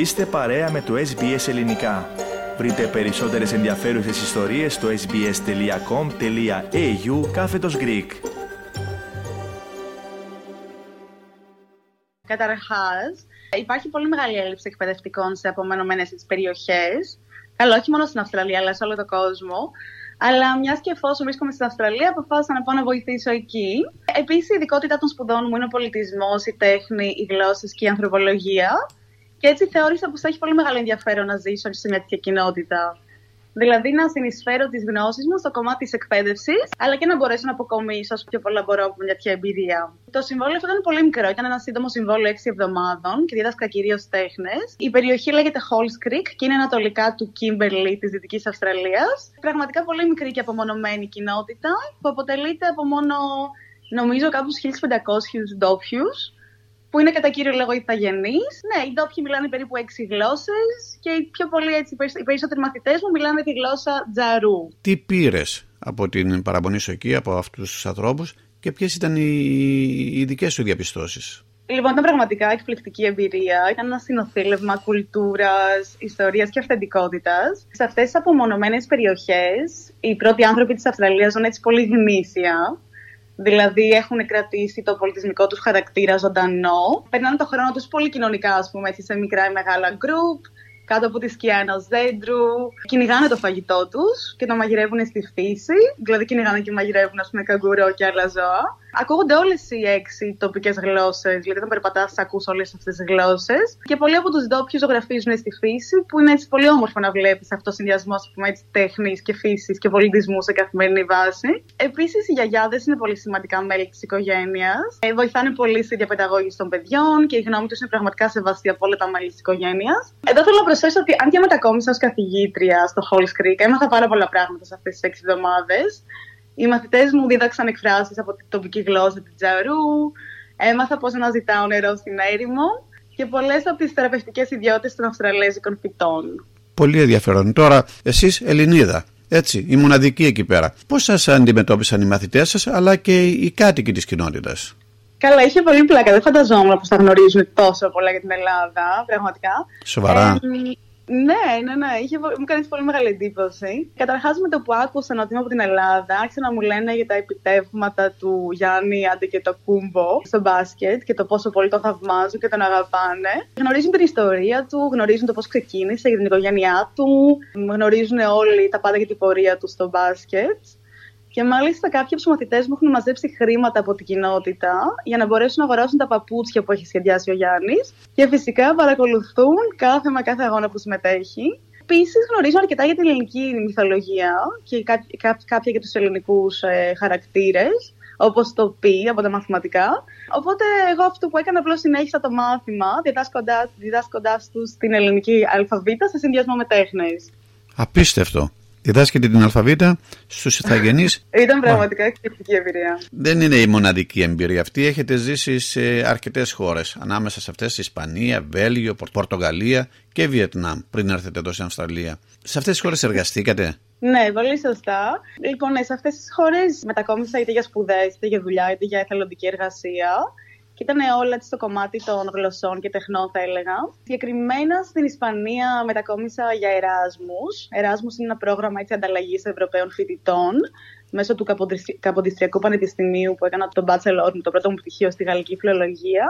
Είστε παρέα με το SBS Ελληνικά. Βρείτε περισσότερες ενδιαφέρουσες ιστορίες στο sbs.com.au κάθετος Greek. Καταρχάς, υπάρχει πολύ μεγάλη έλλειψη εκπαιδευτικών σε απομονωμένες περιοχές. Καλό, όχι μόνο στην Αυστραλία, αλλά σε όλο τον κόσμο. Αλλά μιας και εφόσον βρίσκομαι στην Αυστραλία, αποφάσισα να πάω να βοηθήσω εκεί. Επίσης, η ειδικότητα των σπουδών μου είναι ο πολιτισμός, η τέχνη, οι γλώσσες και η ανθρωπολογία. Και έτσι θεώρησα πως θα έχει πολύ μεγάλο ενδιαφέρον να ζήσω σε μια τέτοια κοινότητα. Δηλαδή να συνεισφέρω τις γνώσεις μου στο κομμάτι της εκπαίδευσης, αλλά και να μπορέσω να αποκομίσω όσο πιο πολλά μπορώ από μια τέτοια εμπειρία. Το συμβόλαιο αυτό ήταν πολύ μικρό. Ήταν ένα σύντομο συμβόλαιο 6 εβδομάδων και δίδασκα κυρίως τέχνες. Η περιοχή λέγεται Halls Creek και είναι ανατολικά του Kimberley της Δυτικής Αυστραλίας. Πραγματικά πολύ μικρή και απομονωμένη κοινότητα που αποτελείται από μόνο νομίζω κάπου 1500 ντόπιους που είναι κατά κύριο λόγο ηθαγενείς. Ναι, οι ντόπιοι μιλάνε περίπου έξι γλώσσες και οι πιο πολλοί έτσι, οι περισσότεροι μαθητές μου μιλάνε τη γλώσσα τζαρού. Τι πήρες από την παραμονή σου εκεί, από αυτούς τους ανθρώπους και ποιες ήταν οι, οι δικές σου διαπιστώσεις; Λοιπόν, ήταν πραγματικά εκπληκτική εμπειρία. Ήταν ένα συνοθήλευμα κουλτούρας, ιστορίας και αυθεντικότητας. Σε αυτές τις απομονωμένες περιοχές, οι πρώτοι άνθρωποι της Αυστραλίας ζουν έτσι πολύ γνήσια. Δηλαδή έχουν κρατήσει το πολιτισμικό τους χαρακτήρα ζωντανό. Περνάνε το χρόνο τους πολύ κοινωνικά, ας πούμε, έτσι, σε μικρά ή μεγάλα γκρουπ κάτω από τη σκιά ενό δέντρου. Κυνηγάνε το φαγητό τους και το μαγειρεύουν στη φύση. Δηλαδή, κυνηγάνε και μαγειρεύουν, ας πούμε, καγκουρό και άλλα ζώα. Ακούγονται όλες οι έξι τοπικές γλώσσες. Δηλαδή, όταν περπατάς, ακούς όλες αυτές τις γλώσσες. Και πολλοί από τους ντόπιου ζωγραφίζουν στη φύση, που είναι έτσι πολύ όμορφο να βλέπεις αυτό ο συνδυασμός τέχνης και φύσης και πολιτισμού σε καθημερινή βάση. Επίσης, οι γιαγιάδες είναι πολύ σημαντικά μέλη της οικογένειας. Ε, βοηθάνε πολύ στη διαπαιδαγώγηση των παιδιών και η γνώμη τους είναι πραγματικά σεβαστή από όλα τα μέλη της οικογένειας. Εδώ θέλω να προσθέσω ότι αν και μετακόμισα ως καθηγήτρια στο Halls Creek, έμαθα πάρα πολλά πράγματα σε αυτές τις έξι εβδομάδες. Οι μαθητές μου δίδαξαν εκφράσεις από την τοπική γλώσσα του Τζαρού, έμαθα πώς να ζητάω νερό στην έρημο και πολλές από τις θεραπευτικές ιδιότητες των Αυστραλέζικων φυτών. Πολύ ενδιαφέρον. Τώρα, εσείς Ελληνίδα, έτσι, η μοναδική εκεί πέρα. Πώς σας αντιμετώπισαν οι μαθητές σας, αλλά και οι κάτοικοι της κοινότητας; Καλά, είχε πολύ πλάκα. Δεν φανταζόμουν πως θα γνωρίζουν τόσο πολλά για την Ελλάδα, πραγματικά. Σοβαρά. Ε, ναι, ναι, ναι. Είχε, μου κάνει πολύ μεγάλη εντύπωση. Καταρχάς, με το που άκουσαν ότι είμαι από την Ελλάδα, άρχισαν να μου λένε για τα επιτεύγματα του Γιάννη Άντε και το Κούμπο στο μπάσκετ και το πόσο πολύ τον θαυμάζουν και τον αγαπάνε. Γνωρίζουν την ιστορία του, γνωρίζουν το πώς ξεκίνησε για την οικογένειά του, γνωρίζουν όλοι τα πάντα για την πορεία του στο μπάσκετ. Και μάλιστα κάποιοι από τους μαθητές μου έχουν μαζέψει χρήματα από την κοινότητα για να μπορέσουν να αγοράσουν τα παπούτσια που έχει σχεδιάσει ο Γιάννης. Και φυσικά παρακολουθούν κάθε μα κάθε αγώνα που συμμετέχει. Επίσης γνωρίζω αρκετά για την ελληνική μυθολογία και κάποια για τους ελληνικούς ε, χαρακτήρες, όπως το πι από τα μαθηματικά. Οπότε εγώ αυτό που έκανα απλώς συνέχισα το μάθημα, διδάσκοντάς τους την ελληνική αλφαβήτα σε συνδυασμό με τέχνες. Απίστευτο διδάσκεται την αλφαβήτα στους ηθαγενείς. Ήταν πραγματικά εκπληκτική εμπειρία. Δεν είναι η μοναδική εμπειρία αυτή. Έχετε ζήσει σε αρκετές χώρες. Ανάμεσα σε αυτές Ισπανία, Βέλγιο, Πορτογαλία και Βιετνάμ πριν έρθετε εδώ στην Αυστραλία. Σε αυτές τις χώρες εργαστήκατε; Ναι, πολύ σωστά. Λοιπόν, σε αυτές τις χώρες μετακόμισα είτε για σπουδές, είτε για δουλειά, είτε για εθελοντική εργασία. Και ήταν όλα στο κομμάτι των γλωσσών και τεχνών, θα έλεγα. Συγκεκριμένα στην Ισπανία μετακόμισα για Εράσμους. Εράσμους είναι ένα πρόγραμμα ανταλλαγής Ευρωπαίων φοιτητών μέσω του Καποδιστριακού Πανεπιστημίου που έκανα τον Bachelor μου, το πρώτο μου πτυχίο στη Γαλλική Φιλολογία.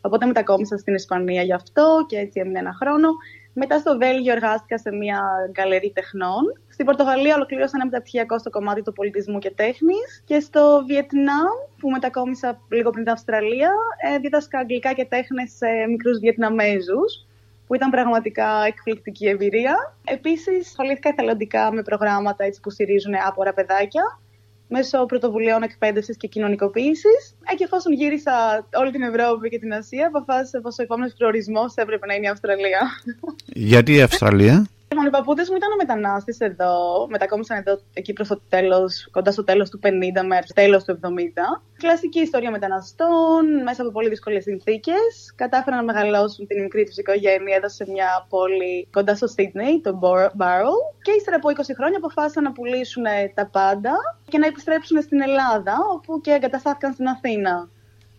Οπότε μετακόμισα στην Ισπανία γι' αυτό και έτσι έμεινε ένα χρόνο. Μετά στο Βέλγιο εργάστηκα σε μια γκαλερί τεχνών. Στην Πορτογαλία ολοκλήρωσα ένα μεταπτυχιακό στο κομμάτι του πολιτισμού και τέχνης. Και στο Βιετνάμ, που μετακόμισα λίγο πριν την Αυστραλία, ε, δίδασκα αγγλικά και τέχνες σε μικρούς Βιετναμέζους που ήταν πραγματικά εκπληκτική εμπειρία. Επίσης, ασχολήθηκα εθελοντικά με προγράμματα έτσι, που στηρίζουν άπορα παιδάκια μέσω πρωτοβουλίων εκπαίδευσης και κοινωνικοποίησης. Ε, και εφόσον γύρισα όλη την Ευρώπη και την Ασία, αποφάσισα πως ο επόμενος προορισμός έπρεπε να είναι η Αυστραλία. Γιατί η Αυστραλία; Λοιπόν, οι παππούδες μου ήταν μετανάστε εδώ. Μετακόμισαν εδώ εκεί προς το τέλος, κοντά στο τέλος του 50 μέχρι το τέλος του 70. Κλασική ιστορία μεταναστών, μέσα από πολύ δύσκολες συνθήκες. Κατάφεραν να μεγαλώσουν την μικρή τους οικογένεια εδώ σε μια πόλη κοντά στο Σίδνεϊ, το Barrel. Και ύστερα από 20 χρόνια αποφάσισαν να πουλήσουν τα πάντα και να επιστρέψουν στην Ελλάδα, όπου και εγκαταστάθηκαν στην Αθήνα.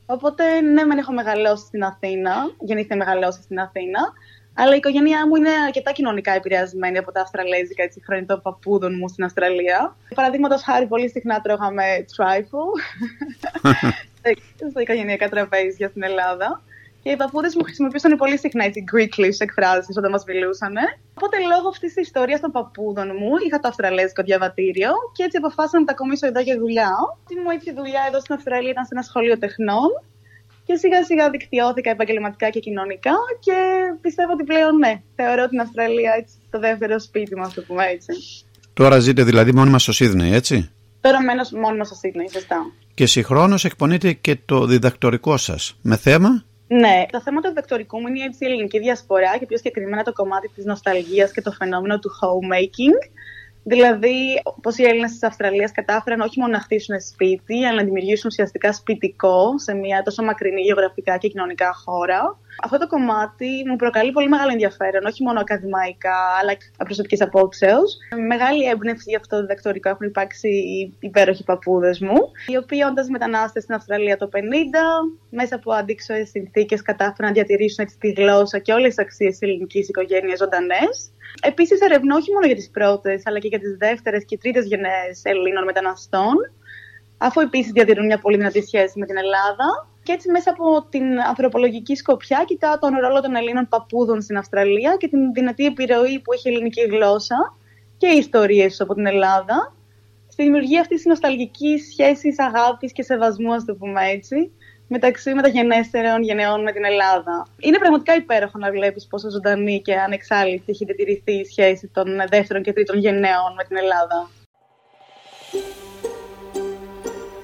Οπότε, ναι, μεν έχω μεγαλώσει στην Αθήνα, γεννήθηκα μεγαλώσει στην Αθήνα, Αλλά η οικογένειά μου είναι αρκετά κοινωνικά επηρεασμένη από τα Αυστραλέζικα έτσι, χρόνια των παππούδων μου στην Αυστραλία. Παραδείγματος χάρη, πολύ συχνά τρώγαμε trifle στα οικογενειακά τραπέζια στην Ελλάδα. Και οι παππούδες μου χρησιμοποιούσαν πολύ συχνά έτσι Greeklish εκφράσεις όταν μας μιλούσαν. Οπότε λόγω αυτής της ιστορίας των παππούδων μου είχα το Αυστραλέζικο διαβατήριο και έτσι αποφάσισα να μετακομίσω εδώ για δουλειά. Η μου ήρθε δουλειά εδώ στην Αυστραλία ήταν σε ένα σχολείο τεχνών και σιγά σιγά δικτυώθηκα επαγγελματικά και κοινωνικά και πιστεύω ότι πλέον ναι, θεωρώ την Αυστραλία έτσι, το δεύτερο σπίτι μας, το πούμε έτσι. Τώρα ζείτε δηλαδή μόνιμα στο Σίδνεϊ, έτσι; Τώρα μένω μόνιμα στο Σίδνεϊ, σωστά. Και συγχρόνως εκπονείτε και το διδακτορικό σας, με θέμα; Ναι, το θέμα του διδακτορικού μου είναι η ελληνική διασπορά και πιο συγκεκριμένα το κομμάτι της νοσταλγίας και το φαινόμενο του homemaking. Δηλαδή, πώς οι Έλληνες της Αυστραλίας κατάφεραν όχι μόνο να χτίσουν σπίτι, αλλά να δημιουργήσουν ουσιαστικά σπιτικό σε μια τόσο μακρινή γεωγραφικά και κοινωνικά χώρα. Αυτό το κομμάτι μου προκαλεί πολύ μεγάλο ενδιαφέρον, όχι μόνο ακαδημαϊκά, αλλά και προσωπική απόψεως. Μεγάλη έμπνευση για αυτό το διδακτορικό έχουν υπάρξει οι υπέροχοι παππούδες μου, οι οποίοι όντας μετανάστες στην Αυστραλία το 50, μέσα από αντίξωες συνθήκες κατάφεραν να διατηρήσουν τη γλώσσα και όλες τις αξίες της ελληνικής οικογένειας ζωντανές. Επίσης, ερευνώ όχι μόνο για τις πρώτες, αλλά και για τις δεύτερες και τρίτες γενναίες Ελλήνων μεταναστών, αφού επίσης διατηρούν μια πολύ δυνατή σχέση με την Ελλάδα. Και έτσι, μέσα από την ανθρωπολογική σκοπιά, κοιτάω τον ρόλο των Ελλήνων παππούδων στην Αυστραλία και την δυνατή επιρροή που έχει η ελληνική γλώσσα και οι ιστορίες από την Ελλάδα στη δημιουργία αυτής της νοσταλγικής σχέσης αγάπης και σεβασμού, ας το πούμε έτσι, μεταξύ μεταγενέστερων γενεών με την Ελλάδα. Είναι πραγματικά υπέροχο να βλέπεις πόσο ζωντανή και ανεξάλληπτη έχει διατηρηθεί η σχέση των δεύτερων και τρίτων γενναίων με την Ελλάδα.